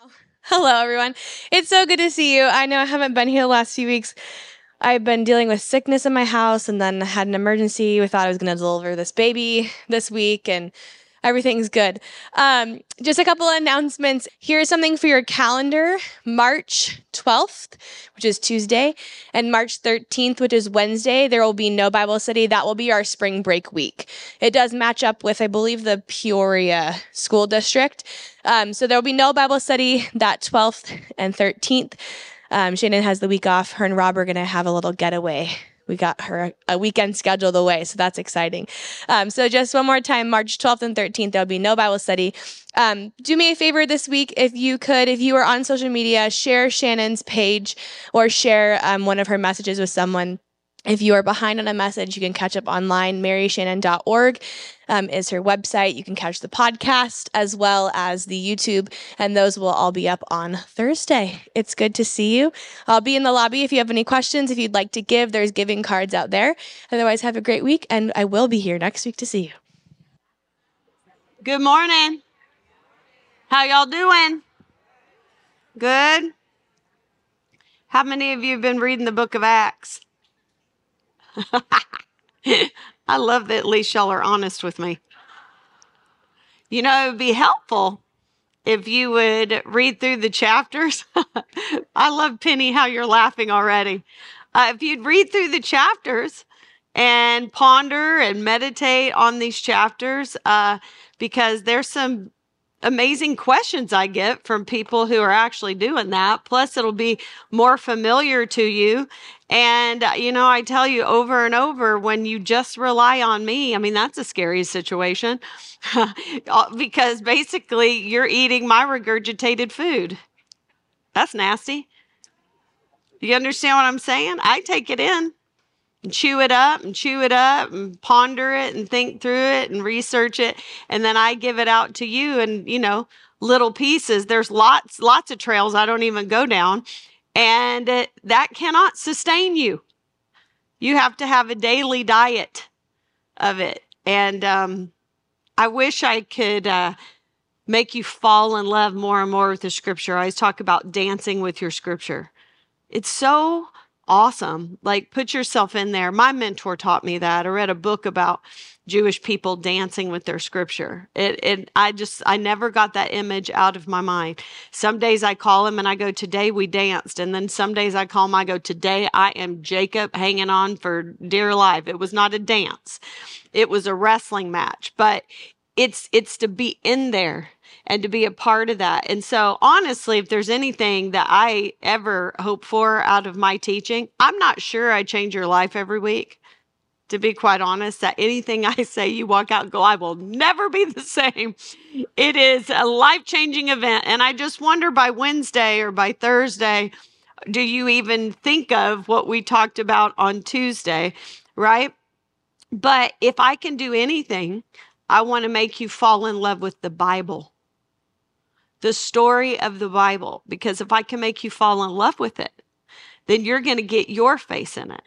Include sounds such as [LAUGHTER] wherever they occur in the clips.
[LAUGHS] Hello, everyone. It's so good to see you. I know I haven't been here the last few weeks. I've been dealing with sickness in my house and then had an emergency. We thought I was going to deliver this baby this week and everything's good. Um, just a couple of announcements. Here's something for your calendar March 12th, which is Tuesday, and March 13th, which is Wednesday. There will be no Bible study. That will be our spring break week. It does match up with, I believe, the Peoria School District. Um, so there will be no Bible study that 12th and 13th. Um, Shannon has the week off. Her and Rob are going to have a little getaway. We got her a weekend scheduled away, so that's exciting. Um, so just one more time, March 12th and 13th, there'll be no Bible study. Um, do me a favor this week, if you could, if you are on social media, share Shannon's page or share um, one of her messages with someone if you are behind on a message, you can catch up online. maryshannon.org um, is her website. You can catch the podcast as well as the YouTube, and those will all be up on Thursday. It's good to see you. I'll be in the lobby if you have any questions. If you'd like to give, there's giving cards out there. Otherwise, have a great week, and I will be here next week to see you. Good morning. How y'all doing? Good. How many of you have been reading the book of Acts? [LAUGHS] I love that at least y'all are honest with me. You know, it would be helpful if you would read through the chapters. [LAUGHS] I love Penny how you're laughing already. Uh, if you'd read through the chapters and ponder and meditate on these chapters, uh, because there's some amazing questions I get from people who are actually doing that. Plus, it'll be more familiar to you. And, uh, you know, I tell you over and over when you just rely on me, I mean, that's a scary situation [LAUGHS] because basically you're eating my regurgitated food. That's nasty. You understand what I'm saying? I take it in and chew it up and chew it up and ponder it and think through it and research it. And then I give it out to you and you know little pieces. There's lots lots of trails I don't even go down. And it, that cannot sustain you. You have to have a daily diet of it. And um, I wish I could uh, make you fall in love more and more with the scripture. I always talk about dancing with your scripture. It's so awesome. Like put yourself in there. My mentor taught me that. I read a book about Jewish people dancing with their scripture. It, it, I just, I never got that image out of my mind. Some days I call him and I go, today we danced. And then some days I call him, I go, today I am Jacob hanging on for dear life. It was not a dance. It was a wrestling match, but it's, it's to be in there and to be a part of that. And so, honestly, if there's anything that I ever hope for out of my teaching, I'm not sure I change your life every week. To be quite honest, that anything [LAUGHS] I say, you walk out and go, I will never be the same. It is a life changing event. And I just wonder by Wednesday or by Thursday, do you even think of what we talked about on Tuesday, right? But if I can do anything, I want to make you fall in love with the Bible the story of the Bible because if I can make you fall in love with it, then you're going to get your face in it.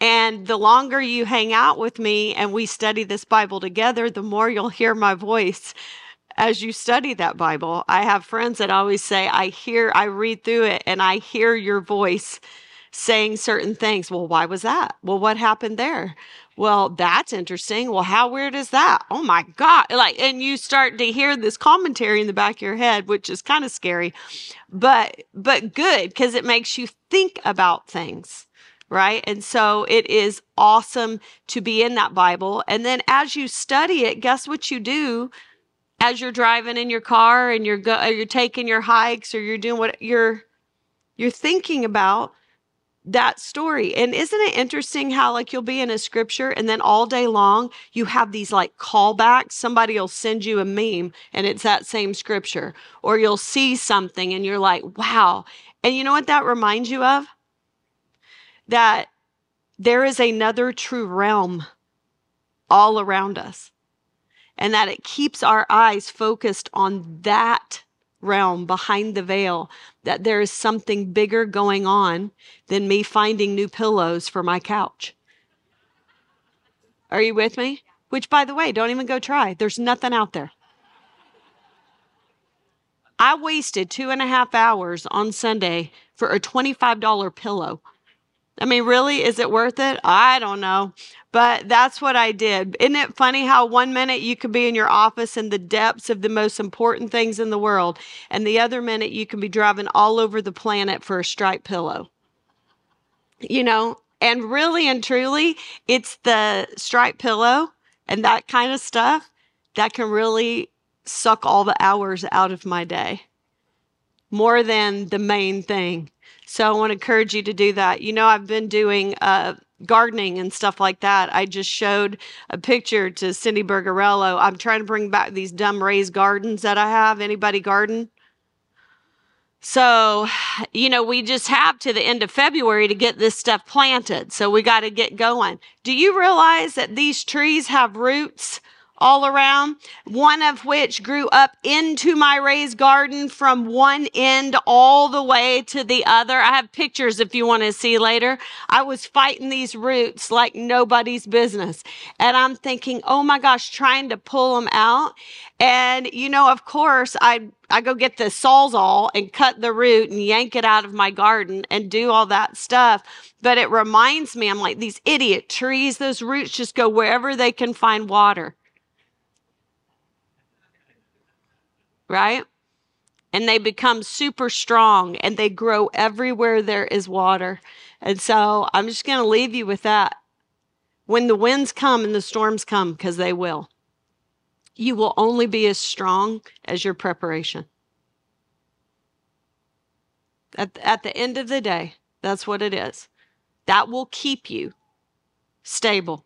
And the longer you hang out with me and we study this Bible together, the more you'll hear my voice as you study that Bible. I have friends that always say, I hear, I read through it and I hear your voice saying certain things. Well, why was that? Well, what happened there? Well, that's interesting. Well, how weird is that? Oh my God. Like, and you start to hear this commentary in the back of your head, which is kind of scary, but, but good because it makes you think about things. Right. And so it is awesome to be in that Bible. And then as you study it, guess what you do as you're driving in your car and you're go, you're taking your hikes or you're doing what you're, you're thinking about that story. And isn't it interesting how, like, you'll be in a scripture and then all day long you have these like callbacks? Somebody will send you a meme and it's that same scripture, or you'll see something and you're like, wow. And you know what that reminds you of? That there is another true realm all around us, and that it keeps our eyes focused on that realm behind the veil that there is something bigger going on than me finding new pillows for my couch. Are you with me? Which, by the way, don't even go try. There's nothing out there. I wasted two and a half hours on Sunday for a $25 pillow. I mean, really, is it worth it? I don't know. But that's what I did. Isn't it funny how one minute you could be in your office in the depths of the most important things in the world, and the other minute you can be driving all over the planet for a striped pillow? You know, and really and truly, it's the striped pillow and that kind of stuff that can really suck all the hours out of my day more than the main thing. So I want to encourage you to do that. You know, I've been doing uh, gardening and stuff like that. I just showed a picture to Cindy Bergarello. I'm trying to bring back these dumb raised gardens that I have. Anybody garden? So, you know, we just have to the end of February to get this stuff planted. So we got to get going. Do you realize that these trees have roots? All around, one of which grew up into my raised garden from one end all the way to the other. I have pictures if you want to see later. I was fighting these roots like nobody's business. And I'm thinking, oh my gosh, trying to pull them out. And, you know, of course, I, I go get the sawzall and cut the root and yank it out of my garden and do all that stuff. But it reminds me, I'm like, these idiot trees, those roots just go wherever they can find water. Right? And they become super strong and they grow everywhere there is water. And so I'm just going to leave you with that. When the winds come and the storms come, because they will, you will only be as strong as your preparation. At, at the end of the day, that's what it is. That will keep you stable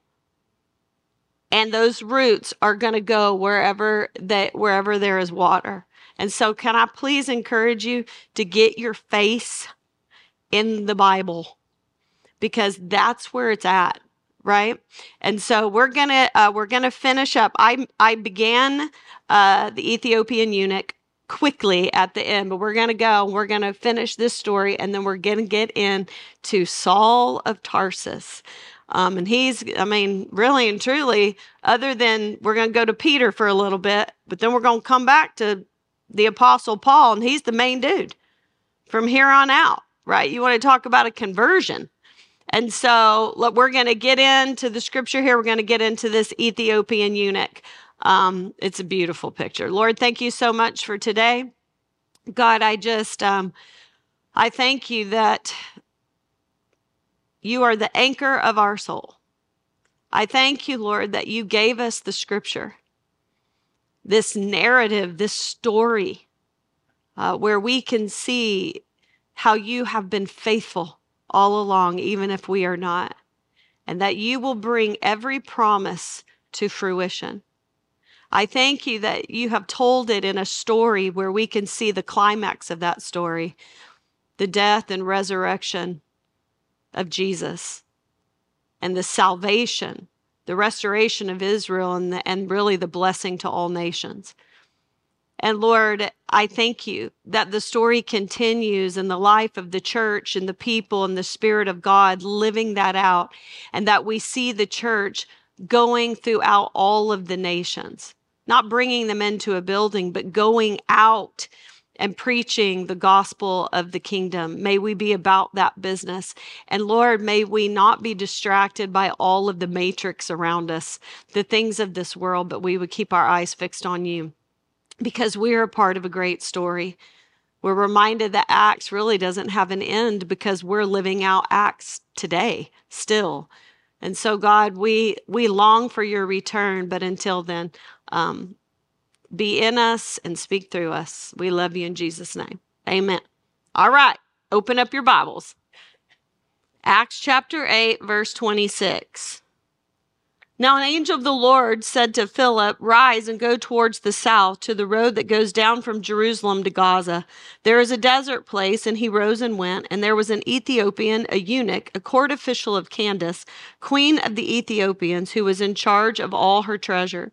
and those roots are going to go wherever that wherever there is water. And so can I please encourage you to get your face in the Bible because that's where it's at, right? And so we're to uh, we're to finish up. I I began uh, the Ethiopian eunuch quickly at the end, but we're to go. We're to finish this story and then we're to get in to Saul of Tarsus. Um, and he's, I mean, really and truly, other than we're going to go to Peter for a little bit, but then we're going to come back to the Apostle Paul, and he's the main dude from here on out, right? You want to talk about a conversion. And so look, we're going to get into the scripture here. We're going to get into this Ethiopian eunuch. Um, it's a beautiful picture. Lord, thank you so much for today. God, I just, um, I thank you that you are the anchor of our soul. I thank you, Lord, that you gave us the scripture, this narrative, this story, uh, where we can see how you have been faithful all along, even if we are not, and that you will bring every promise to fruition. I thank you that you have told it in a story where we can see the climax of that story the death and resurrection of Jesus and the salvation, the restoration of Israel, and, the, and really the blessing to all nations. And Lord, I thank you that the story continues in the life of the church and the people and the Spirit of God living that out, and that we see the church going throughout all of the nations, not bringing them into a building, but going out and preaching the gospel of the kingdom. May we be about that business. And Lord, may we not be distracted by all of the matrix around us, the things of this world, but we would keep our eyes fixed on you because we are a part of a great story. We're reminded that Acts really doesn't have an end because we're living out Acts today still. And so, God, we we long for your return, but until then, um, be in us and speak through us. We love you in Jesus' name. Amen. All right, open up your Bibles. Acts chapter 8, verse 26. Now, an angel of the Lord said to Philip, Rise and go towards the south to the road that goes down from Jerusalem to Gaza. There is a desert place. And he rose and went. And there was an Ethiopian, a eunuch, a court official of Candace, queen of the Ethiopians, who was in charge of all her treasure.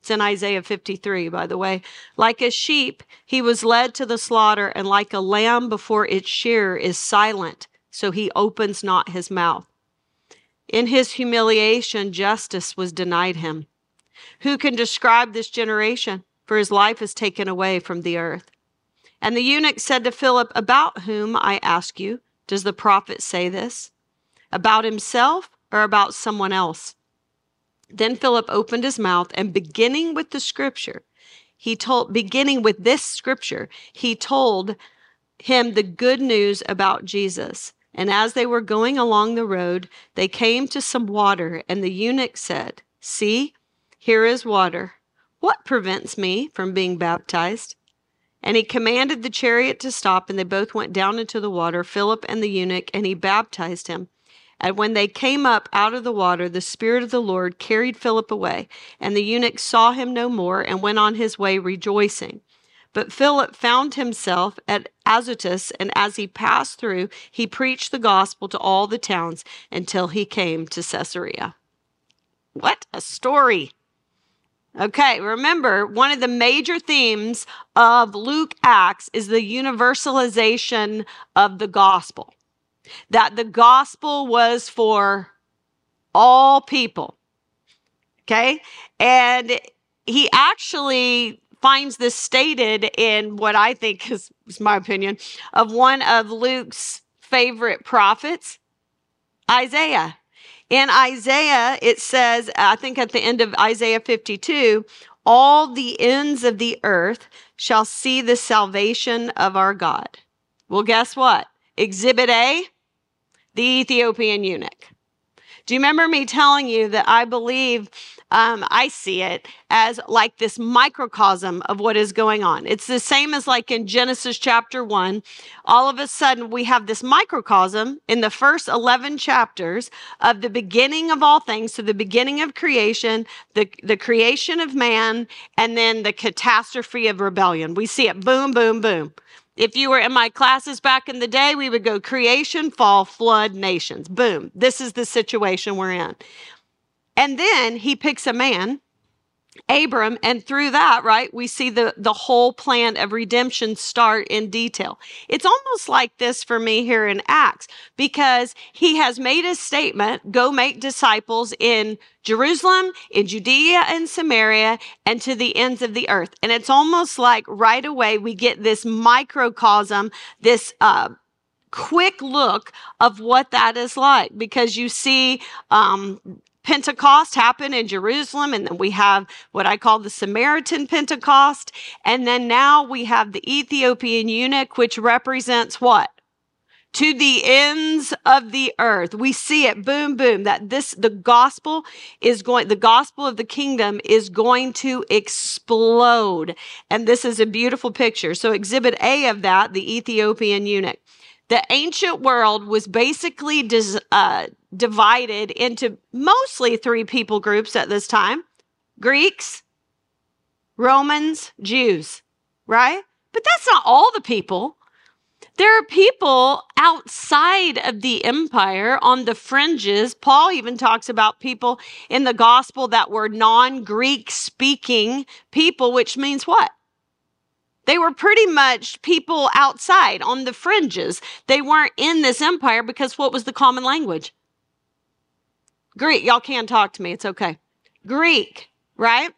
It's in Isaiah 53, by the way. Like a sheep, he was led to the slaughter, and like a lamb before its shearer is silent, so he opens not his mouth. In his humiliation, justice was denied him. Who can describe this generation? For his life is taken away from the earth. And the eunuch said to Philip, About whom, I ask you, does the prophet say this? About himself or about someone else? Then Philip opened his mouth and beginning with the scripture, he told, beginning with this scripture, he told him the good news about Jesus. And as they were going along the road, they came to some water, and the eunuch said, See, here is water. What prevents me from being baptized? And he commanded the chariot to stop, and they both went down into the water, Philip and the eunuch, and he baptized him. And when they came up out of the water, the Spirit of the Lord carried Philip away, and the eunuch saw him no more and went on his way rejoicing. But Philip found himself at Azotus, and as he passed through, he preached the gospel to all the towns until he came to Caesarea. What a story! Okay, remember, one of the major themes of Luke Acts is the universalization of the gospel. That the gospel was for all people. Okay? And he actually finds this stated in what I think is, is my opinion of one of Luke's favorite prophets, Isaiah. In Isaiah, it says, I think at the end of Isaiah 52, all the ends of the earth shall see the salvation of our God. Well, guess what? Exhibit A, the Ethiopian eunuch. Do you remember me telling you that I believe um, I see it as like this microcosm of what is going on. It's the same as like in Genesis chapter one. All of a sudden, we have this microcosm in the first 11 chapters of the beginning of all things, so the beginning of creation, the, the creation of man, and then the catastrophe of rebellion. We see it boom, boom, boom. If you were in my classes back in the day, we would go creation, fall, flood, nations. Boom. This is the situation we're in. And then he picks a man, Abram, and through that, right, we see the, the whole plan of redemption start in detail. It's almost like this for me here in Acts because he has made a statement go make disciples in Jerusalem, in Judea and Samaria, and to the ends of the earth. And it's almost like right away we get this microcosm, this, uh, quick look of what that is like because you see um, Pentecost happened in Jerusalem, and then we have what I call the Samaritan Pentecost. And then now we have the Ethiopian eunuch, which represents what? To the ends of the earth. We see it, boom, boom, that this, the gospel is going, the gospel of the kingdom is going to explode. And this is a beautiful picture. So, exhibit A of that, the Ethiopian eunuch. The ancient world was basically dis, uh, divided into mostly three people groups at this time Greeks, Romans, Jews, right? But that's not all the people. There are people outside of the empire on the fringes. Paul even talks about people in the gospel that were non Greek speaking people, which means what? They were pretty much people outside on the fringes. They weren't in this empire because what was the common language? Greek. Y'all can talk to me. It's okay. Greek, right?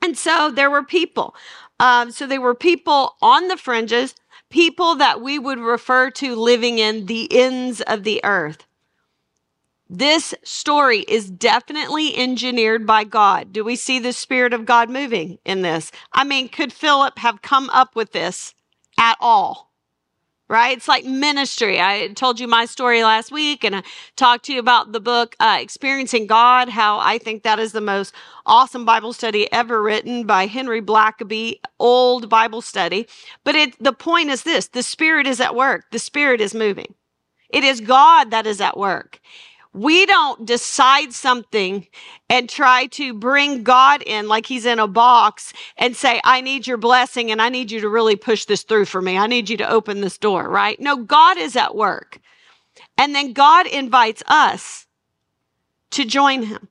And so there were people. Um, so they were people on the fringes, people that we would refer to living in the ends of the earth. This story is definitely engineered by God. Do we see the Spirit of God moving in this? I mean, could Philip have come up with this at all? Right? It's like ministry. I told you my story last week and I talked to you about the book, uh, Experiencing God, how I think that is the most awesome Bible study ever written by Henry Blackaby, old Bible study. But it, the point is this the Spirit is at work, the Spirit is moving. It is God that is at work. We don't decide something and try to bring God in like he's in a box and say, I need your blessing and I need you to really push this through for me. I need you to open this door, right? No, God is at work. And then God invites us to join him.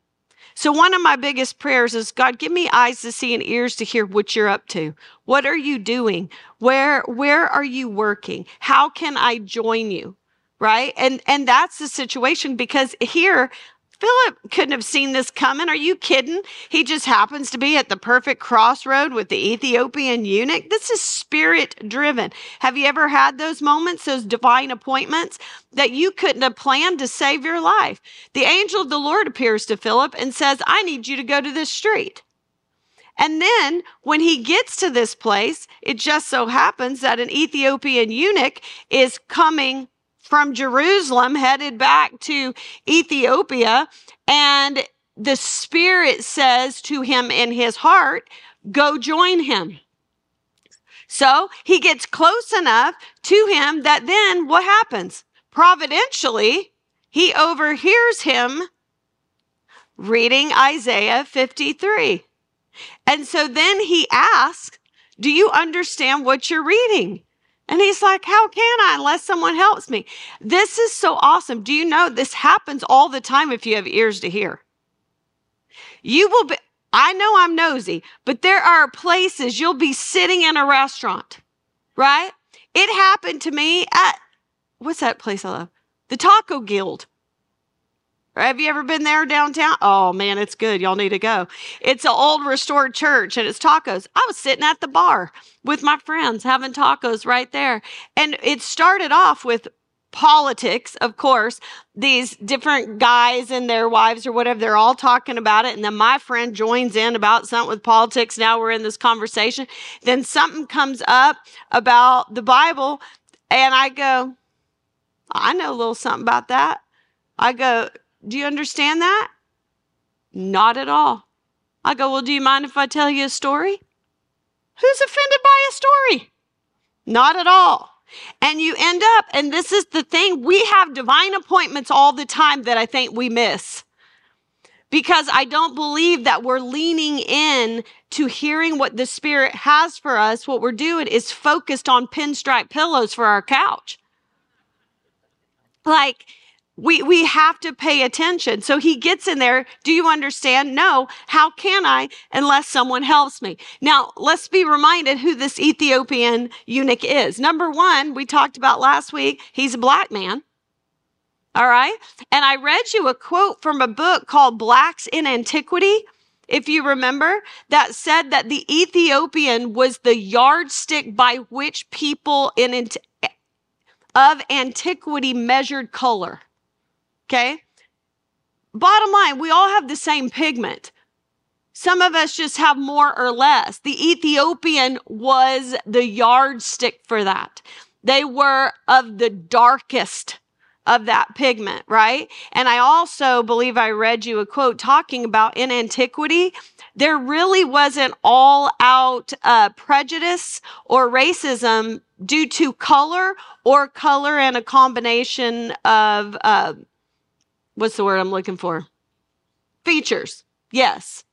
So one of my biggest prayers is God, give me eyes to see and ears to hear what you're up to. What are you doing? Where, where are you working? How can I join you? Right. And, and that's the situation because here Philip couldn't have seen this coming. Are you kidding? He just happens to be at the perfect crossroad with the Ethiopian eunuch. This is spirit driven. Have you ever had those moments, those divine appointments that you couldn't have planned to save your life? The angel of the Lord appears to Philip and says, I need you to go to this street. And then when he gets to this place, it just so happens that an Ethiopian eunuch is coming from Jerusalem headed back to Ethiopia. And the Spirit says to him in his heart, Go join him. So he gets close enough to him that then what happens? Providentially, he overhears him reading Isaiah 53. And so then he asks, Do you understand what you're reading? And he's like, How can I unless someone helps me? This is so awesome. Do you know this happens all the time if you have ears to hear? You will be, I know I'm nosy, but there are places you'll be sitting in a restaurant, right? It happened to me at, what's that place I love? The Taco Guild. Have you ever been there downtown? Oh man, it's good. Y'all need to go. It's an old restored church and it's tacos. I was sitting at the bar with my friends having tacos right there. And it started off with politics, of course. These different guys and their wives or whatever, they're all talking about it. And then my friend joins in about something with politics. Now we're in this conversation. Then something comes up about the Bible. And I go, I know a little something about that. I go, do you understand that? Not at all. I go, Well, do you mind if I tell you a story? Who's offended by a story? Not at all. And you end up, and this is the thing, we have divine appointments all the time that I think we miss. Because I don't believe that we're leaning in to hearing what the Spirit has for us. What we're doing is focused on pinstripe pillows for our couch. Like, we we have to pay attention. So he gets in there. Do you understand? No. How can i unless someone helps me? Now let's be reminded who this ethiopian eunuch is. Number one we talked about last week he's a black man. All right? And i read you a quote from a book called blacks in antiquity if you remember, that said that the Ethiopian was the yardstick by which people in of antiquity measured color. Okay. Bottom line, we all have the same pigment. Some of us just have more or less. The Ethiopian was the yardstick for that. They were of the darkest of that pigment, right? And I also believe I read you a quote talking about in antiquity, there really wasn't all out uh, prejudice or racism due to color or color and a combination of uh, what's the word I'm looking for? Features. Yes.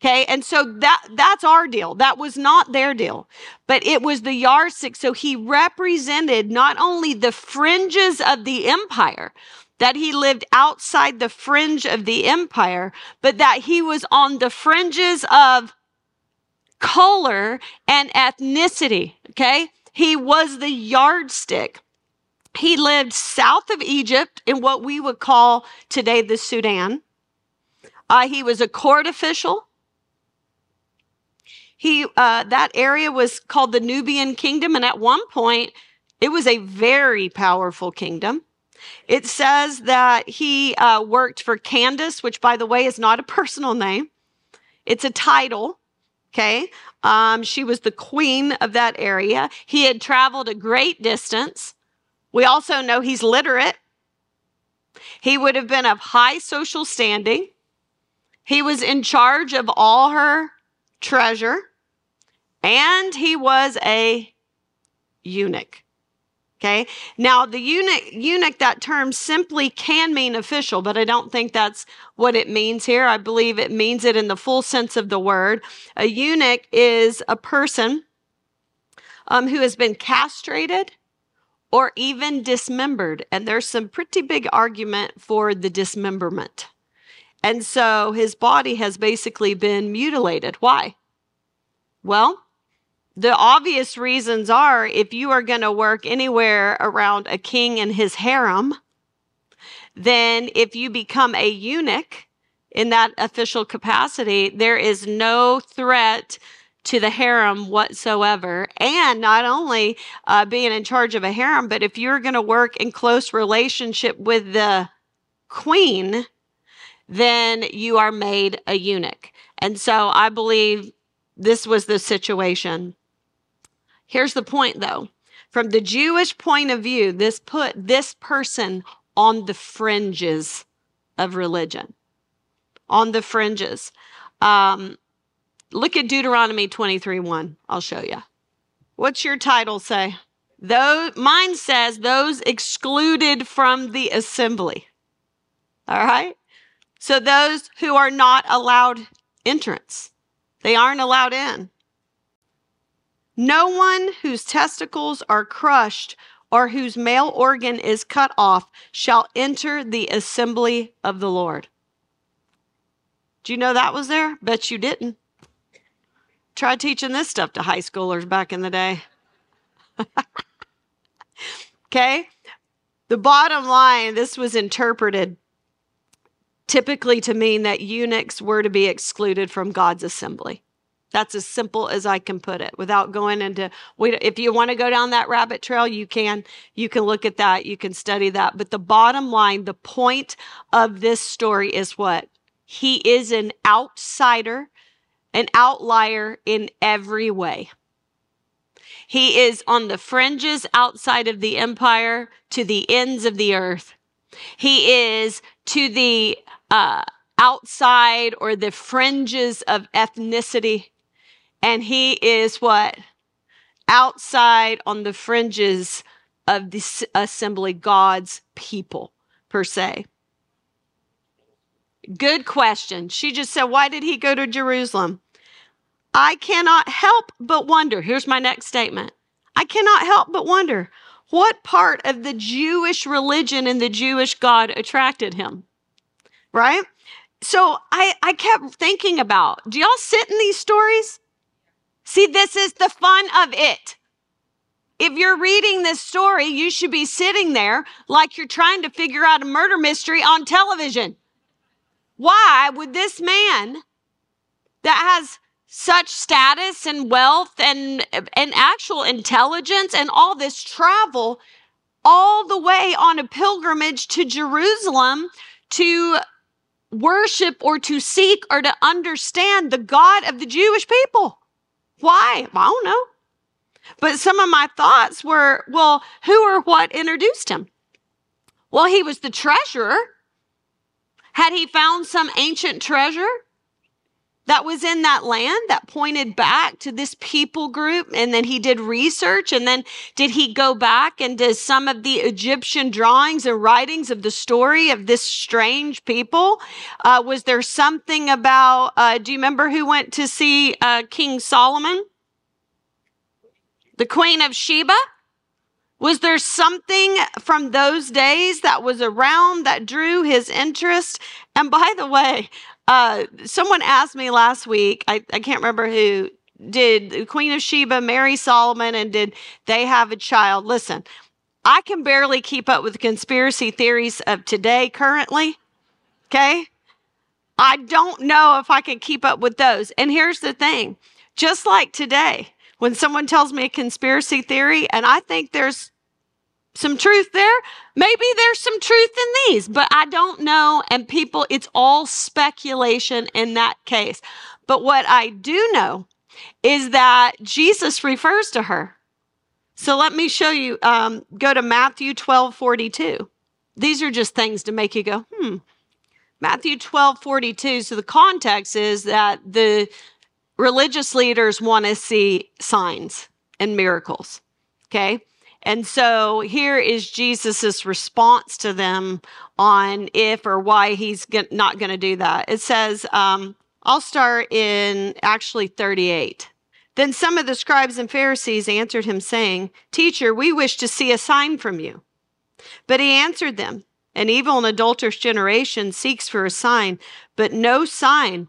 Okay. And so that, that's our deal. That was not their deal, but it was the yardstick. So he represented not only the fringes of the empire, that he lived outside the fringe of the empire, but that he was on the fringes of color and ethnicity. Okay. He was the yardstick. He lived south of Egypt in what we would call today the Sudan. Uh, he was a court official. He uh, that area was called the Nubian kingdom, and at one point, it was a very powerful kingdom. It says that he uh, worked for Candace, which, by the way, is not a personal name; it's a title. Okay, um, she was the queen of that area. He had traveled a great distance. We also know he's literate. He would have been of high social standing. He was in charge of all her treasure. And he was a eunuch. Okay. Now, the eunuch, eunuch, that term simply can mean official, but I don't think that's what it means here. I believe it means it in the full sense of the word. A eunuch is a person um, who has been castrated or even dismembered. And there's some pretty big argument for the dismemberment. And so his body has basically been mutilated. Why? Well, the obvious reasons are if you are going to work anywhere around a king and his harem, then if you become a eunuch in that official capacity, there is no threat to the harem whatsoever. And not only uh, being in charge of a harem, but if you're going to work in close relationship with the queen, then you are made a eunuch. And so I believe this was the situation. Here's the point though. From the Jewish point of view, this put this person on the fringes of religion. On the fringes. Um, look at Deuteronomy 23 1. I'll show you. What's your title say? Though mine says those excluded from the assembly. All right. So those who are not allowed entrance, they aren't allowed in. No one whose testicles are crushed or whose male organ is cut off shall enter the assembly of the Lord. Do you know that was there? Bet you didn't. Try teaching this stuff to high schoolers back in the day. [LAUGHS] okay? The bottom line, this was interpreted typically to mean that eunuchs were to be excluded from God's assembly. That's as simple as I can put it without going into if you want to go down that rabbit trail you can you can look at that you can study that but the bottom line the point of this story is what he is an outsider an outlier in every way he is on the fringes outside of the empire to the ends of the earth he is to the uh, outside or the fringes of ethnicity and he is what? Outside on the fringes of the assembly, God's people, per se. Good question. She just said, Why did he go to Jerusalem? I cannot help but wonder. Here's my next statement. I cannot help but wonder what part of the Jewish religion and the Jewish God attracted him. Right? So I, I kept thinking about do y'all sit in these stories? See, this is the fun of it. If you're reading this story, you should be sitting there like you're trying to figure out a murder mystery on television. Why would this man that has such status and wealth and, and actual intelligence and all this travel all the way on a pilgrimage to Jerusalem to worship or to seek or to understand the God of the Jewish people? Why? I don't know. But some of my thoughts were, well, who or what introduced him? Well, he was the treasurer. Had he found some ancient treasure? that was in that land that pointed back to this people group. And then he did research. And then did he go back and did some of the Egyptian drawings and writings of the story of this strange people? Uh, was there something about, uh, do you remember who went to see uh, King Solomon? The Queen of Sheba? Was there something from those days that was around that drew his interest? And by the way, uh, someone asked me last week, I, I can't remember who, did the Queen of Sheba marry Solomon and did they have a child? Listen, I can barely keep up with conspiracy theories of today currently. Okay. I don't know if I can keep up with those. And here's the thing just like today, when someone tells me a conspiracy theory and I think there's some truth there. Maybe there's some truth in these, but I don't know. And people, it's all speculation in that case. But what I do know is that Jesus refers to her. So let me show you. Um, go to Matthew 12 42. These are just things to make you go, hmm. Matthew 12 42. So the context is that the religious leaders want to see signs and miracles. Okay. And so here is Jesus' response to them on if or why he's not going to do that. It says, um, I'll start in actually 38. Then some of the scribes and Pharisees answered him, saying, Teacher, we wish to see a sign from you. But he answered them, An evil and adulterous generation seeks for a sign, but no sign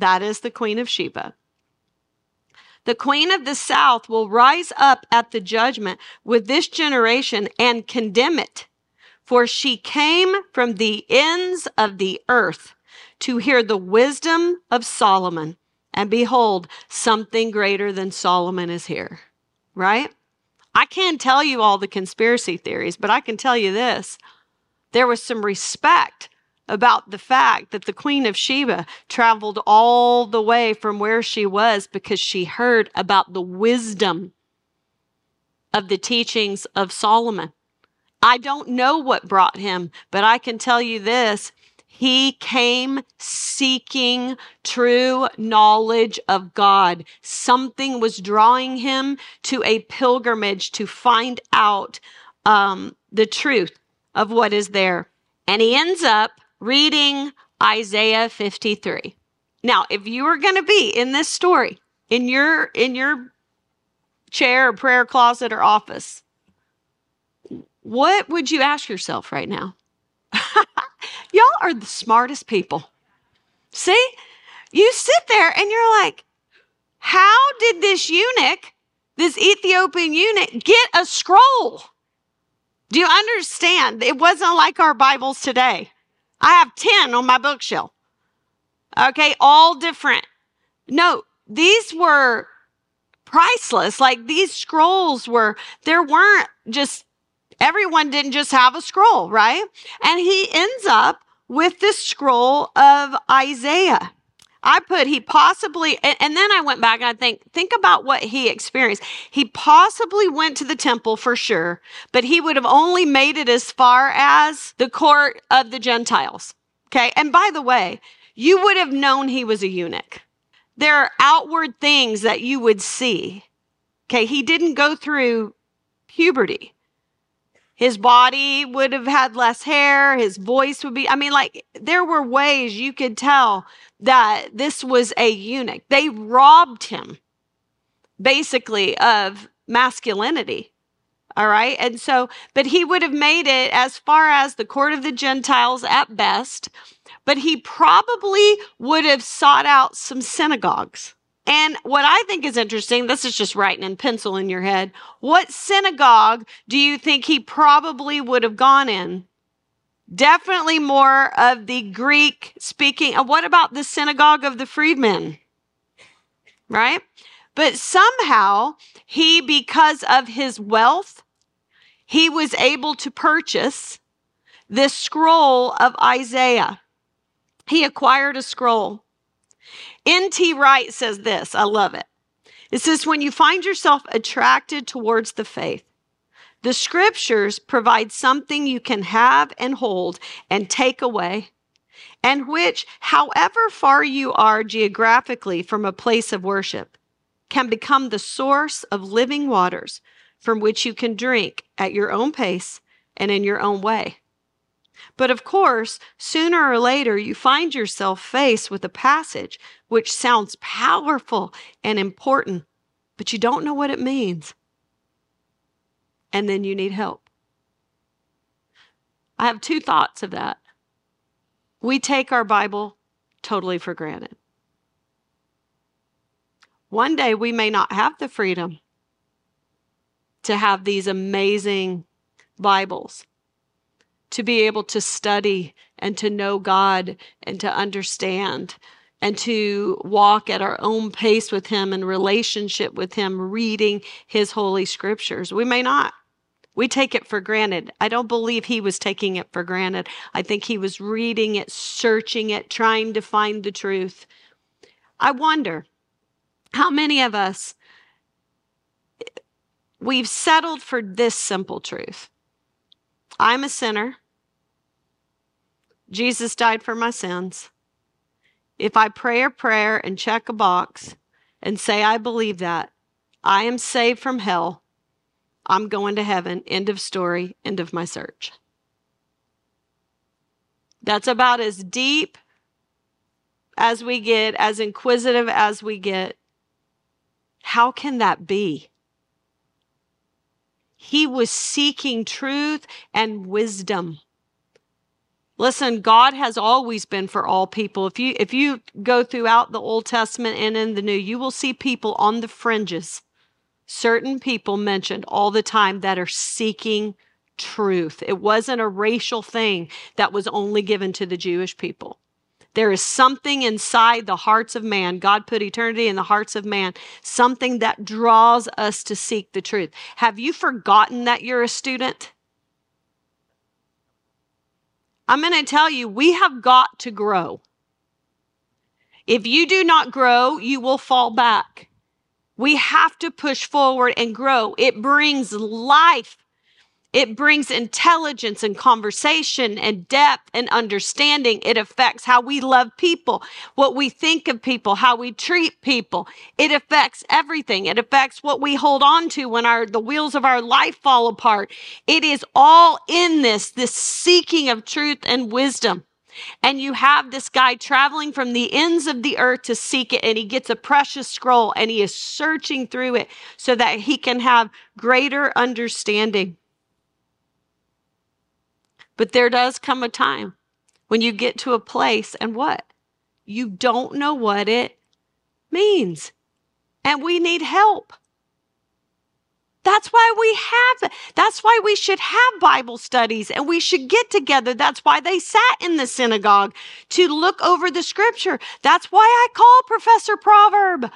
that is the queen of Sheba, the queen of the south will rise up at the judgment with this generation and condemn it. For she came from the ends of the earth to hear the wisdom of Solomon. And behold, something greater than Solomon is here, right? I can't tell you all the conspiracy theories, but I can tell you this. There was some respect about the fact that the Queen of Sheba traveled all the way from where she was because she heard about the wisdom of the teachings of Solomon. I don't know what brought him, but I can tell you this he came seeking true knowledge of God. Something was drawing him to a pilgrimage to find out um, the truth of what is there. And he ends up reading Isaiah 53. Now, if you are going to be in this story, in your in your chair or prayer closet or office, what would you ask yourself right now? [LAUGHS] Y'all are the smartest people. See? You sit there and you're like, how did this eunuch, this Ethiopian eunuch, get a scroll? Do you understand? It wasn't like our Bibles today. I have 10 on my bookshelf. Okay, all different. No, these were priceless. Like these scrolls were, there weren't just everyone didn't just have a scroll, right? And he ends up with the scroll of Isaiah. I put he possibly, and, and, then I went back and I think, think about what he experienced. He possibly went to the temple for sure, but he would have only made it as far as the court of the Gentiles. Okay. And by the way, you would have known he was a eunuch. There are outward things that you would see. Okay. He didn't go through puberty. His body would have had less hair. His voice would be, I mean, like, there were ways you could tell that this was a eunuch. They robbed him basically of masculinity. All right. And so, but he would have made it as far as the court of the Gentiles at best, but he probably would have sought out some synagogues. And what I think is interesting, this is just writing in pencil in your head. What synagogue do you think he probably would have gone in? Definitely more of the Greek speaking. And what about the synagogue of the freedmen? Right? But somehow he, because of his wealth, he was able to purchase this scroll of Isaiah. He acquired a scroll. N.T. Wright says this, I love it. It says, when you find yourself attracted towards the faith, the scriptures provide something you can have and hold and take away, and which, however far you are geographically from a place of worship, can become the source of living waters from which you can drink at your own pace and in your own way. But of course, sooner or later, you find yourself faced with a passage which sounds powerful and important, but you don't know what it means. And then you need help. I have two thoughts of that. We take our Bible totally for granted. One day we may not have the freedom to have these amazing Bibles to be able to study and to know God and to understand and to walk at our own pace with Him in relationship with Him, reading His holy scriptures. We may not. We take it for granted. I don't believe he was taking it for granted. I think he was reading it, searching it, trying to find the truth. I wonder how many of us we've settled for this simple truth I'm a sinner. Jesus died for my sins. If I pray a prayer and check a box and say, I believe that, I am saved from hell, I'm going to heaven. End of story. End of my search. That's about as deep as we get, as inquisitive as we get. How can that be? He was seeking truth and wisdom. Listen, God has always been for all people. If you if you go throughout the Old Testament and in the New, you will see people on the fringes certain people mentioned all the time that are seeking truth. It wasn't a racial thing that was only given to the Jewish people. There is something inside the hearts of man. God put eternity in the hearts of man, something that draws us to seek the truth. Have you forgotten that you're a student? I'm going to tell you, we have got to grow. If you do not grow, you will fall back. We have to push forward and grow. It brings life. It brings intelligence and conversation and depth and understanding. It affects how we love people, what we think of people, how we treat people. It affects everything. It affects what we hold on to when our, the wheels of our life fall apart. It is all in this, this seeking of truth and wisdom. And you have this guy traveling from the ends of the earth to seek it, and he gets a precious scroll and he is searching through it so that he can have greater understanding. But there does come a time when you get to a place and what? You don't know what it means. And we need help. That's why we have, that's why we should have Bible studies and we should get together. That's why they sat in the synagogue to look over the scripture. That's why I call Professor Proverb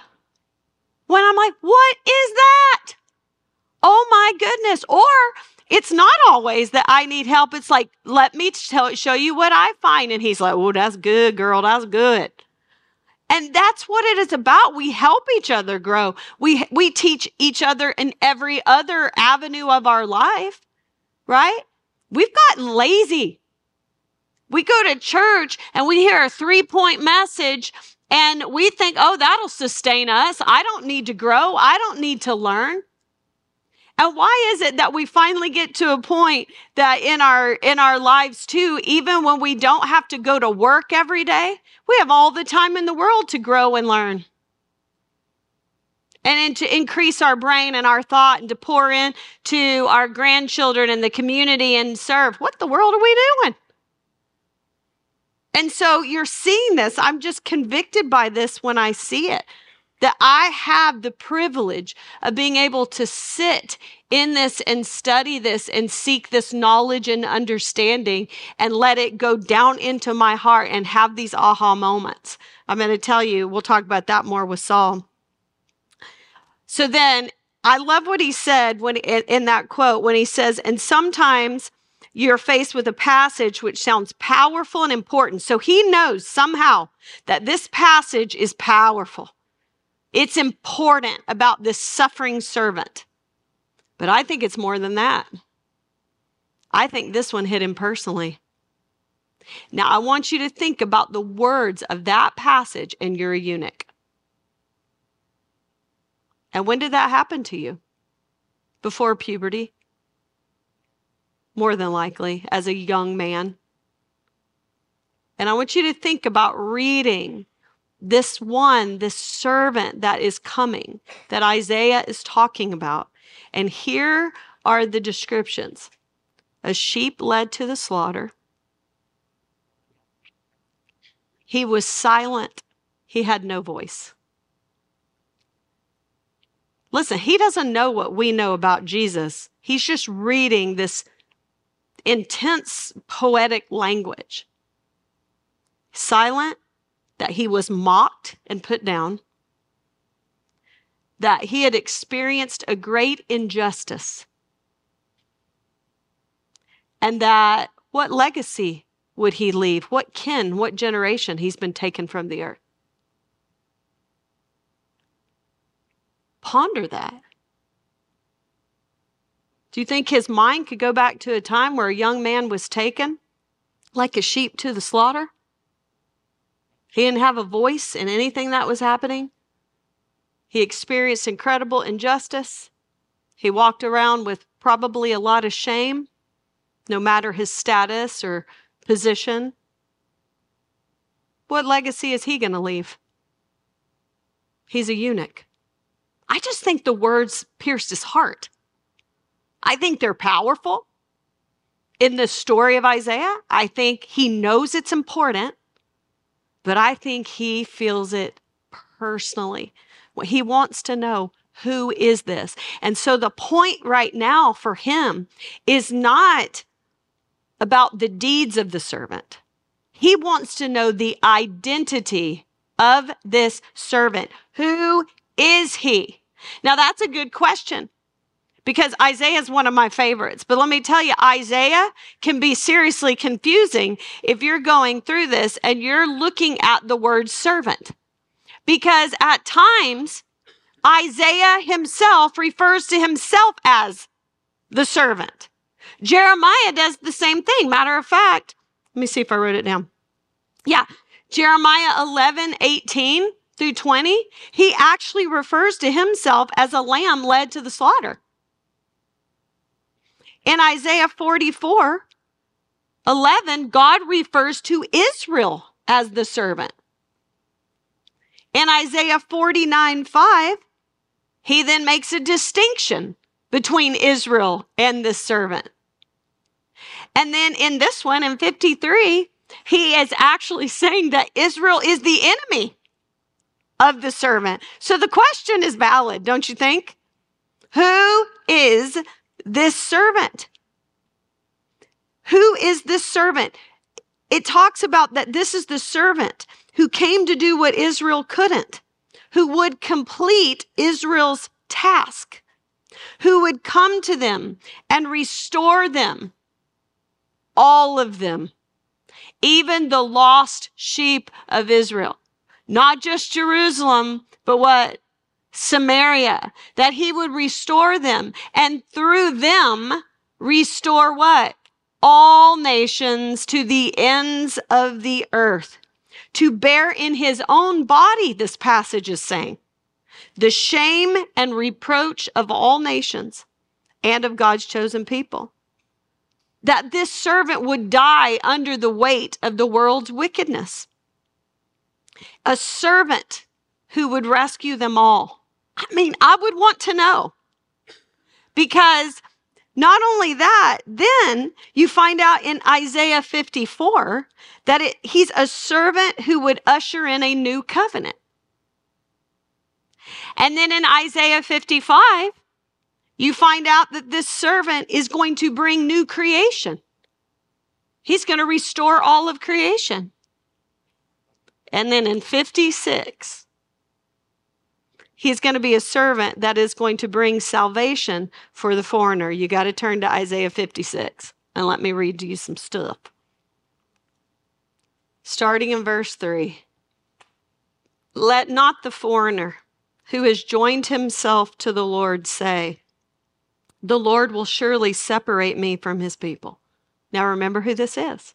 when I'm like, what is that? Oh my goodness. Or it's not always that I need help. It's like, let me tell, show you what I find. And he's like, oh, that's good, girl. That's good. And that's what it is about. We help each other grow. We, we teach each other in every other avenue of our life, right? We've gotten lazy. We go to church and we hear a three point message and we think, oh, that'll sustain us. I don't need to grow. I don't need to learn. And why is it that we finally get to a point that in our in our lives too, even when we don't have to go to work every day, we have all the time in the world to grow and learn. And to increase our brain and our thought and to pour in to our grandchildren and the community and serve. What the world are we doing? And so you're seeing this. I'm just convicted by this when I see it that I have the privilege of being able to sit in this and study this and seek this knowledge and understanding and let it go down into my heart and have these aha moments. I'm going to tell you, we'll talk about that more with Saul. So then I love what he said when in that quote when he says, and sometimes you're faced with a passage which sounds powerful and important. So he knows somehow that this passage is powerful. It's important about this suffering servant. But I think it's more than that. I think this one hit him personally. Now, I want you to think about the words of that passage, and you're a eunuch. And when did that happen to you? Before puberty? More than likely, as a young man. And I want you to think about reading this one, this servant that is coming, that Isaiah is talking about. And here are the descriptions a sheep led to the slaughter. He was silent, he had no voice. Listen, he doesn't know what we know about Jesus. He's just reading this intense poetic language. Silent, that he was mocked and put down, that he had experienced a great injustice, and that what legacy would he leave? What kin, what generation he's been taken from the earth? Ponder that. Do you think his mind could go back to a time where a young man was taken like a sheep to the slaughter? He didn't have a voice in anything that was happening. He experienced incredible injustice. He walked around with probably a lot of shame, no matter his status or position. What legacy is he going to leave? He's a eunuch. I just think the words pierced his heart. I think they're powerful. In the story of Isaiah, I think he knows it's important, but I think he feels it personally. He wants to know who is this? And so the point right now for him is not about the deeds of the servant. He wants to know the identity of this servant. Who is he? Now that's a good question because Isaiah is one of my favorites. But let me tell you, Isaiah can be seriously confusing if you're going through this and you're looking at the word servant. Because at times, Isaiah himself refers to himself as the servant. Jeremiah does the same thing. Matter of fact, let me see if I wrote it down. Yeah, Jeremiah 11, 18 through 20, he actually refers to himself as a lamb led to the slaughter. In Isaiah 44, 11, God refers to Israel as the servant. In Isaiah 49, 5, he then makes a distinction between Israel and the servant. And then in this one, in 53, he is actually [LAUGHS] saying that Israel is the enemy of the servant. So the question is valid, don't you think? Who is this servant? Who is this servant? It talks about that this is the servant who came to do what Israel couldn't, who would complete Israel's task, who would come to them and restore them, all of them, even the lost sheep of Israel, not just Jerusalem, but what? Samaria, that he would restore them and through them restore what? All nations to the ends of the earth. To bear in his own body, this passage is saying, the shame and reproach of all nations and of God's chosen people. That this servant would die under the weight of the world's wickedness. A servant who would rescue them all I mean, I would want to know. Because not only that, then you find out in Isaiah 54 that it, he's a servant who would usher in a new covenant. And then in Isaiah 55, you find out that this servant is going to bring new creation. He's going to restore all of creation. And then in 56, He's going to be a servant that is going to bring salvation for the foreigner. You got to turn to Isaiah 56 and let me read to you some stuff. Starting in verse 3 Let not the foreigner who has joined himself to the Lord say, The Lord will surely separate me from his people. Now remember who this is.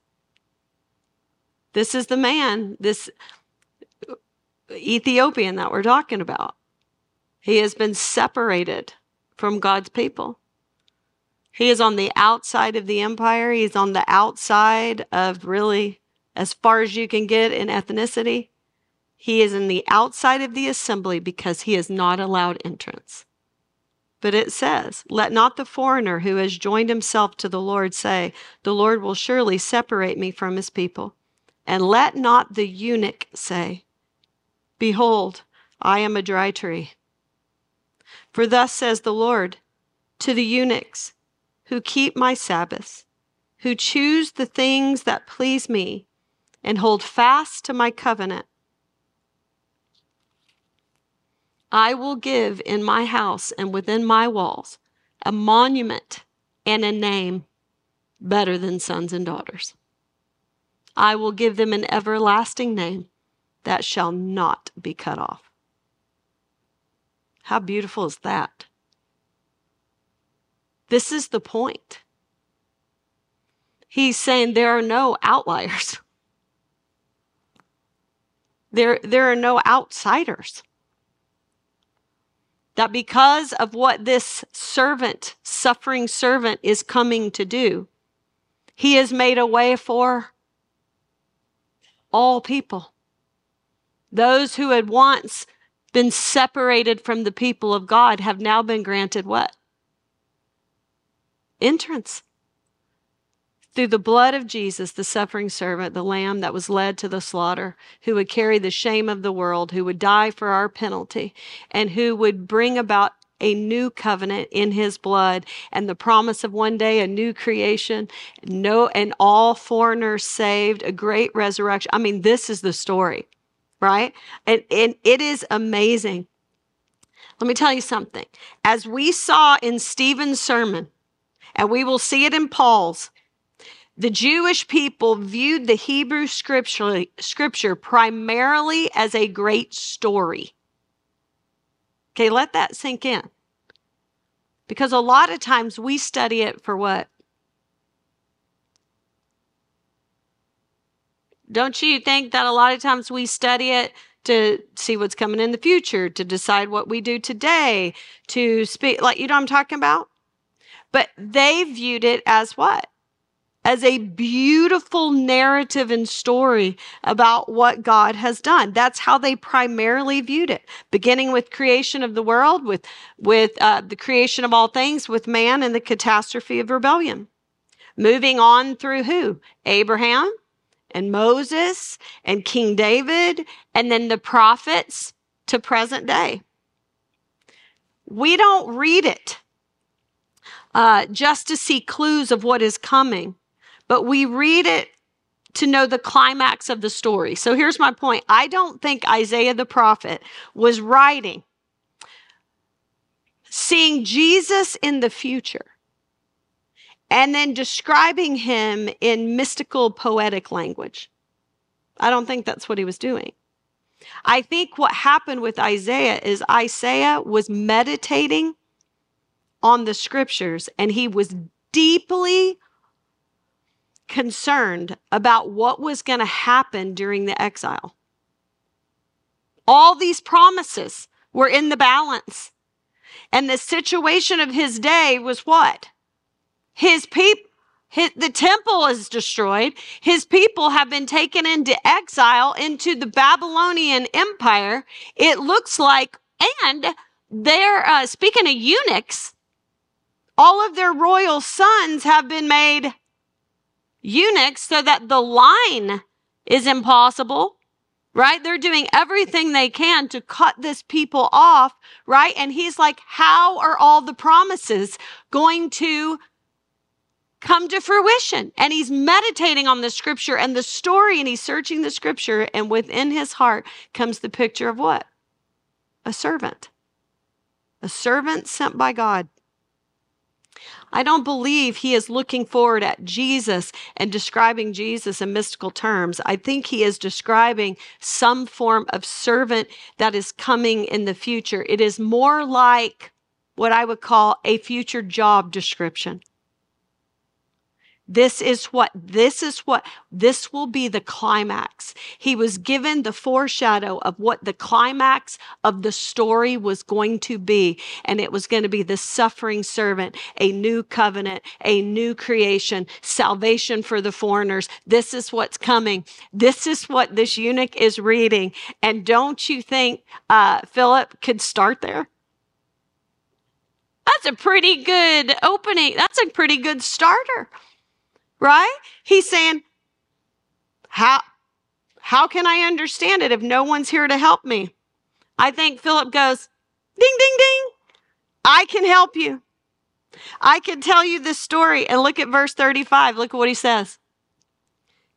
This is the man, this Ethiopian that we're talking about. He has been separated from God's people. He is on the outside of the empire. He's on the outside of really as far as you can get in ethnicity. He is in the outside of the assembly because he is not allowed entrance. But it says, Let not the foreigner who has joined himself to the Lord say, The Lord will surely separate me from his people. And let not the eunuch say, Behold, I am a dry tree. For thus says the Lord to the eunuchs who keep my Sabbaths, who choose the things that please me, and hold fast to my covenant. I will give in my house and within my walls a monument and a name better than sons and daughters. I will give them an everlasting name that shall not be cut off. How beautiful is that? This is the point. He's saying there are no outliers. There, there are no outsiders. That because of what this servant, suffering servant, is coming to do, he has made a way for all people. Those who had once been separated from the people of God have now been granted what? Entrance. Through the blood of Jesus, the suffering servant, the lamb that was led to the slaughter, who would carry the shame of the world, who would die for our penalty, and who would bring about a new covenant in his blood and the promise of one day a new creation no and all foreigners saved a great resurrection i mean this is the story right and, and it is amazing let me tell you something as we saw in stephen's sermon and we will see it in paul's the Jewish people viewed the Hebrew scripture, scripture primarily as a great story. Okay, let that sink in. Because a lot of times we study it for what? Don't you think that a lot of times we study it to see what's coming in the future, to decide what we do today, to speak, like, you know I'm talking about? But they viewed it as what? as a beautiful narrative and story about what God has done. That's how they primarily viewed it, beginning with creation of the world, with, with uh, the creation of all things, with man and the catastrophe of rebellion. Moving on through who? Abraham and Moses and King David, and then the prophets to present day. We don't read it uh, just to see clues of what is coming but we read it to know the climax of the story. So here's my point I don't think Isaiah the prophet was writing, seeing Jesus in the future, and then describing him in mystical, poetic language. I don't think that's what he was doing. I think what happened with Isaiah is Isaiah was meditating on the scriptures and he was deeply concerned about what was going to happen during the exile. All these promises were in the balance. And the situation of his day was what? His people, the temple is destroyed. His people have been taken into exile into the Babylonian Empire. It looks like, and they're, uh, speaking of eunuchs, all of their royal sons have been made eunuchs so that the line is impossible, right? They're doing everything they can to cut this people off, right? And he's like, how are all the promises going to come to fruition? And he's meditating on the scripture and the story and he's searching the scripture. And within his heart comes the picture of what? A servant. A servant sent by God I don't believe he is looking forward at Jesus and describing Jesus in mystical terms. I think he is describing some form of servant that is coming in the future. It is more like what I would call a future job description. This is what, this is what, this will be the climax. He was given the foreshadow of what the climax of the story was going to be. And it was going to be the suffering servant, a new covenant, a new creation, salvation for the foreigners. This is what's coming. This is what this eunuch is reading. And don't you think, uh, Philip could start there? That's a pretty good opening. That's a pretty good starter right? He's saying, how, how can I understand it if no one's here to help me? I think Philip goes, ding, ding, ding. I can help you. I can tell you this story. And look at verse 35. Look at what he says.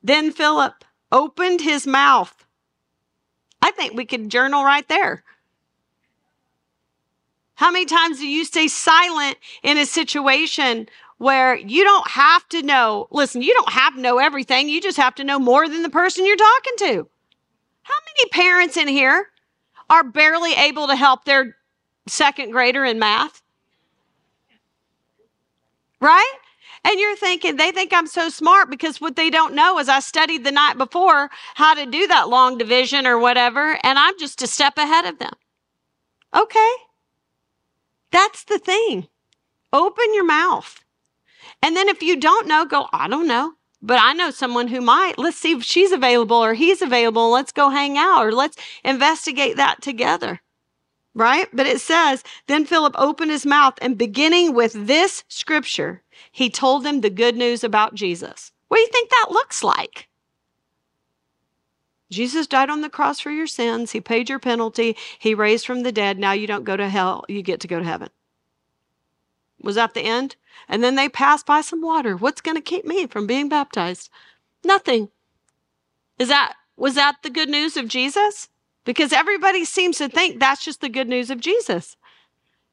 Then Philip opened his mouth. I think we could journal right there. How many times do you stay silent in a situation where you don't have to know, listen, you don't have to know everything. You just have to know more than the person you're talking to. How many parents in here are barely able to help their second grader in math? Right? And you're thinking, they think I'm so smart because what they don't know is I studied the night before how to do that long division or whatever, and I'm just a step ahead of them. Okay. That's the thing. Open your mouth. And then if you don't know, go, I don't know. But I know someone who might. Let's see if she's available or he's available. Let's go hang out or let's investigate that together. Right? But it says, then Philip opened his mouth and beginning with this scripture, he told them the good news about Jesus. What do you think that looks like? Jesus died on the cross for your sins. He paid your penalty. He raised from the dead. Now you don't go to hell. You get to go to heaven. Was that the end? And then they passed by some water. What's going to keep me from being baptized? Nothing. Is that was that the good news of Jesus? Because everybody seems to think that's just the good news of Jesus.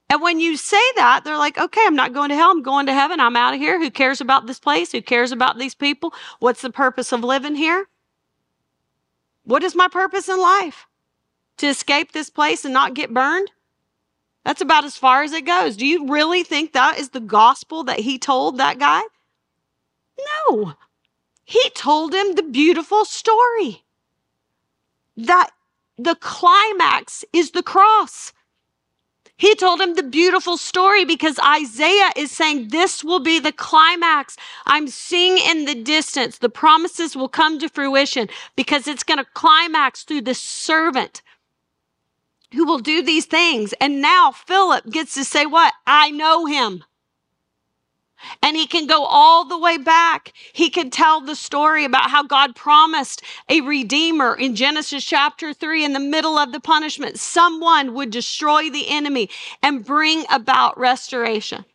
And when you say that, they're like, okay, I'm not going to hell. I'm going to heaven. I'm out of here. Who cares about this place? Who cares about these people? What's the purpose of living here? What is my purpose in life? To escape this place and not get burned? That's about as far as it goes. Do you really think that is the gospel that he told that guy? No. He told him the beautiful story that the climax is the cross. He told him the beautiful story because Isaiah is saying this will be the climax. I'm seeing in the distance. The promises will come to fruition because it's going to climax through the servant who will do these things. And now Philip gets to say, What? I know him. And he can go all the way back. He can tell the story about how God promised a redeemer in Genesis chapter 3 in the middle of the punishment. Someone would destroy the enemy and bring about restoration.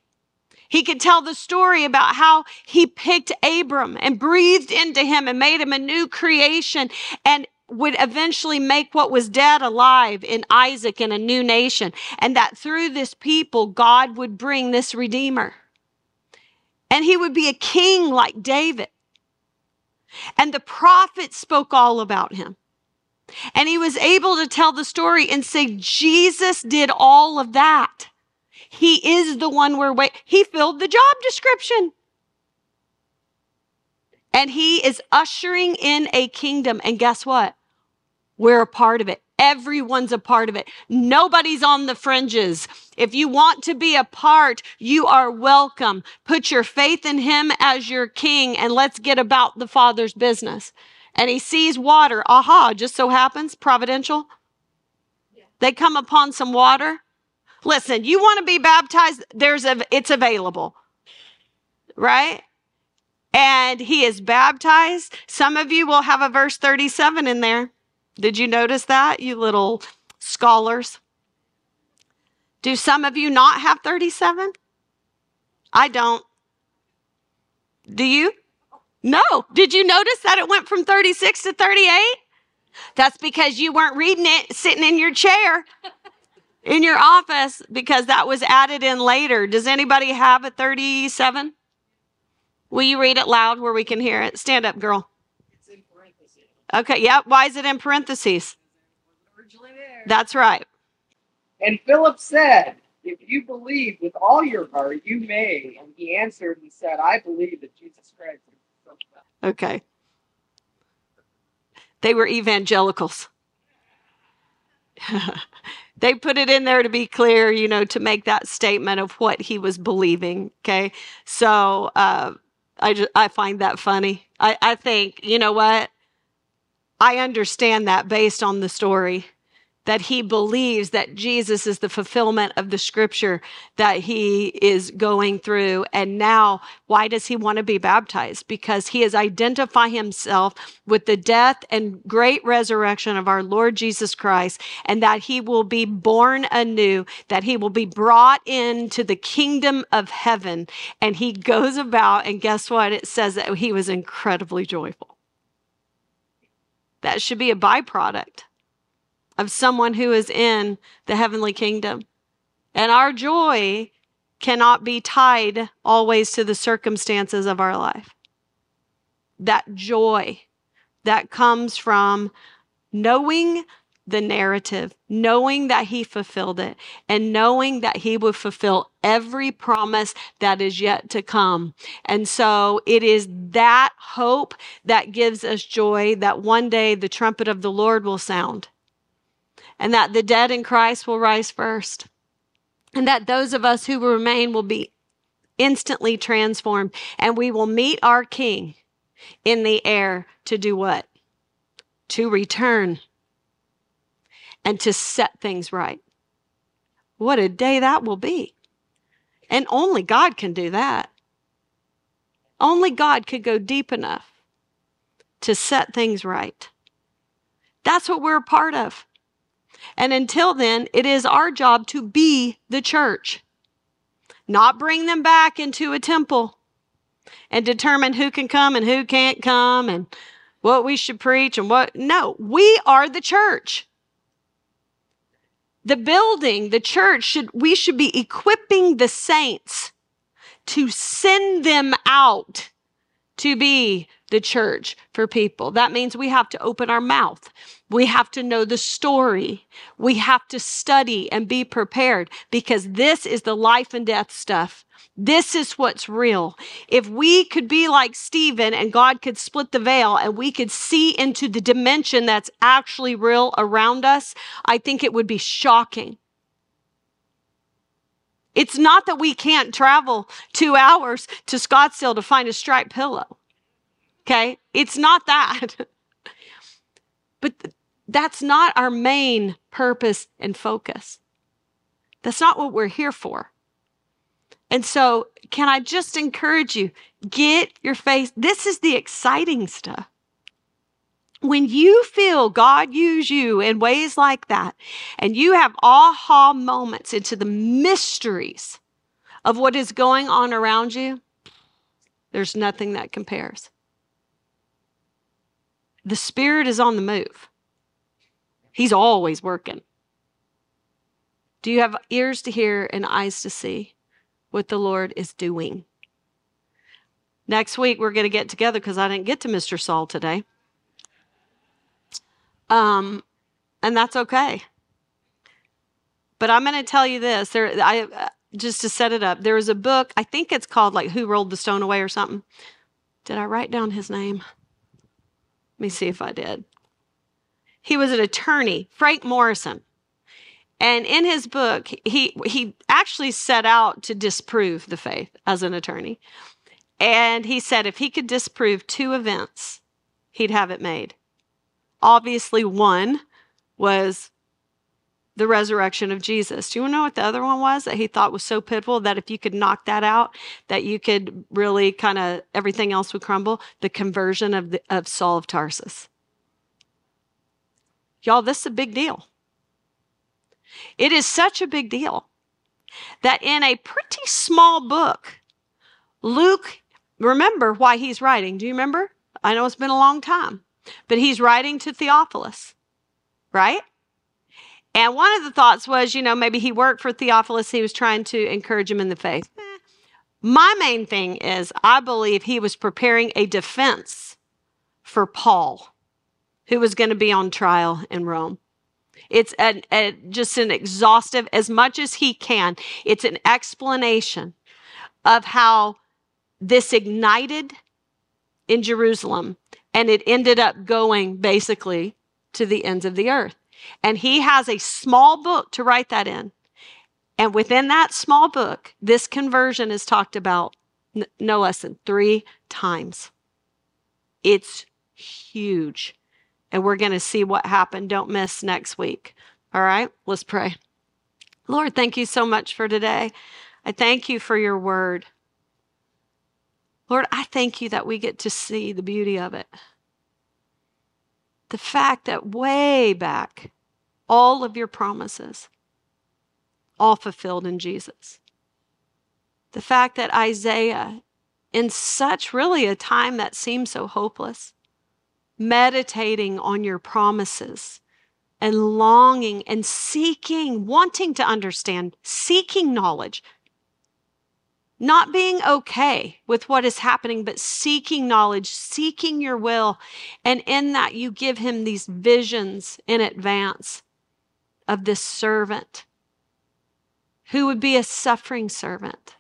He could tell the story about how he picked Abram and breathed into him and made him a new creation. And would eventually make what was dead alive in Isaac in a new nation. And that through this people, God would bring this Redeemer. And he would be a king like David. And the prophets spoke all about him. And he was able to tell the story and say, Jesus did all of that. He is the one we're waiting. He filled the job description. And he is ushering in a kingdom. And guess what? We're a part of it. Everyone's a part of it. Nobody's on the fringes. If you want to be a part, you are welcome. Put your faith in him as your king and let's get about the father's business. And he sees water. Aha, just so happens, providential. They come upon some water. Listen, you want to be baptized, there's a it's available. Right? And he is baptized. Some of you will have a verse 37 in there. Did you notice that, you little scholars? Do some of you not have 37? I don't. Do you? No. Did you notice that it went from 36 to 38? That's because you weren't reading it sitting in your chair in your office because that was added in later. Does anybody have a 37? Will you read it loud where we can hear it? Stand up, girl. Okay, yeah. Why is it in parentheses? That's right. And Philip said, If you believe with all your heart, you may. And he answered and said, I believe that Jesus Christ is the Son of God. Okay. They were evangelicals. [LAUGHS] they put it in there to be clear, you know, to make that statement of what he was believing. Okay. So uh, I, just, I find that funny. I, I think, you know what? I understand that based on the story that he believes that Jesus is the fulfillment of the scripture that he is going through. And now, why does he want to be baptized? Because he is identified himself with the death and great resurrection of our Lord Jesus Christ, and that he will be born anew, that he will be brought into the kingdom of heaven. And he goes about, and guess what? It says that he was incredibly joyful. That should be a byproduct of someone who is in the heavenly kingdom. And our joy cannot be tied always to the circumstances of our life. That joy that comes from knowing the narrative, knowing that he fulfilled it, and knowing that he would fulfill every promise that is yet to come. And so it is that hope that gives us joy that one day the trumpet of the Lord will sound and that the dead in Christ will rise first and that those of us who remain will be instantly transformed and we will meet our king in the air to do what? To return and to set things right. What a day that will be. And only God can do that. Only God could go deep enough to set things right. That's what we're a part of. And until then, it is our job to be the church, not bring them back into a temple and determine who can come and who can't come and what we should preach and what. No, we are the church. The building, the church should, we should be equipping the saints to send them out to be the church for people. That means we have to open our mouth. We have to know the story. We have to study and be prepared because this is the life and death stuff. This is what's real. If we could be like Stephen and God could split the veil and we could see into the dimension that's actually real around us, I think it would be shocking. It's not that we can't travel two hours to Scottsdale to find a striped pillow. Okay? It's not that. [LAUGHS] but that's not our main purpose and focus. That's not what we're here for. And so, can I just encourage you get your face? This is the exciting stuff. When you feel God use you in ways like that, and you have aha moments into the mysteries of what is going on around you, there's nothing that compares. The Spirit is on the move, He's always working. Do you have ears to hear and eyes to see? what the Lord is doing. Next week, we're going to get together because I didn't get to Mr. Saul today. Um, and that's okay. But I'm going to tell you this. There, I just to set it up. There was a book. I think it's called like "Who Rolled the Stone Away" or something. Did I write down his name? Me see if I did. He was an attorney, Frank Morison. And in his book, he he actually set out to disprove the faith as an attorney. And he said if he could disprove two events, he'd have it made. Obviously, one was the resurrection of Jesus. Do you know what the other one was that he thought was so pitiful that if you could knock that out, that you could really kind of everything else would crumble? The conversion of the, of Saul of Tarsus. Y'all, this is a big deal. It is such a big deal that in a pretty small book, Luke, remember why he's writing. Do you remember? I know it's been a long time, but he's writing to Theophilus, right? And one of the thoughts was, you know, maybe he worked for Theophilus. He was trying to encourage him in the faith. Eh. My main thing is, I believe he was preparing a defense for Paul, who was going to be on trial in Rome. It's an, a, just an exhaustive, as much as he can, it's an explanation of how this ignited in Jerusalem and it ended up going basically to the ends of the earth. And he has a small book to write that in. And within that small book, this conversion is talked about n- no less than three times. It's huge and we're going to see what happened. Don't miss next week. All right, let's pray. Lord, thank you so much for today. I thank you for your word. Lord, I thank you that we get to see the beauty of it. The fact that way back, all of your promises, all fulfilled in Jesus. The fact that Isaiah, in such really a time that seemed so hopeless, meditating on your promises and longing and seeking, wanting to understand, seeking knowledge. Not being okay with what is happening, but seeking knowledge, seeking your will. And in that, you give him these visions in advance of this servant who would be a suffering servant.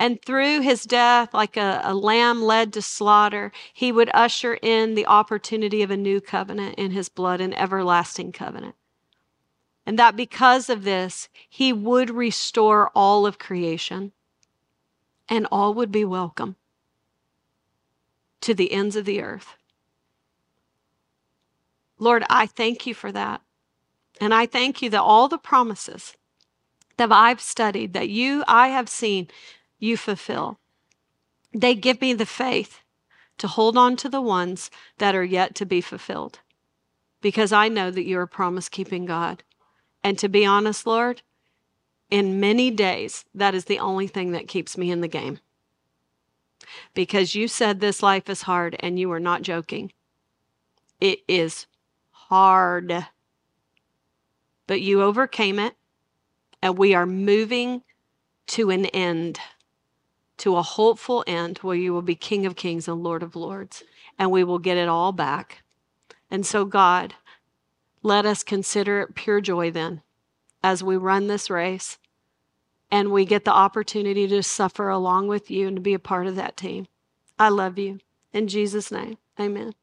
And through his death, like a, a, lamb led to slaughter, he would usher in the opportunity of a new covenant in his blood, an everlasting covenant. And that because of this, he would restore all of creation and all would be welcome to the ends of the earth. Lord, I thank you for that. And I thank you that all the promises that I've studied, that you, I have seen, you fulfill. They give me the faith to hold on to the ones that are yet to be fulfilled because I know that you're a promise keeping God. And to be honest, Lord, in many days, that is the only thing that keeps me in the game. Because you said this life is hard and you are not joking. It is hard. But you overcame it, and we are moving to an end, to a hopeful end where you will be King of Kings and Lord of Lords, and we will get it all back. And so, God, let us consider it pure joy then as we run this race and we get the opportunity to suffer along with you and to be a part of that team. I love you. In Jesus' name, amen.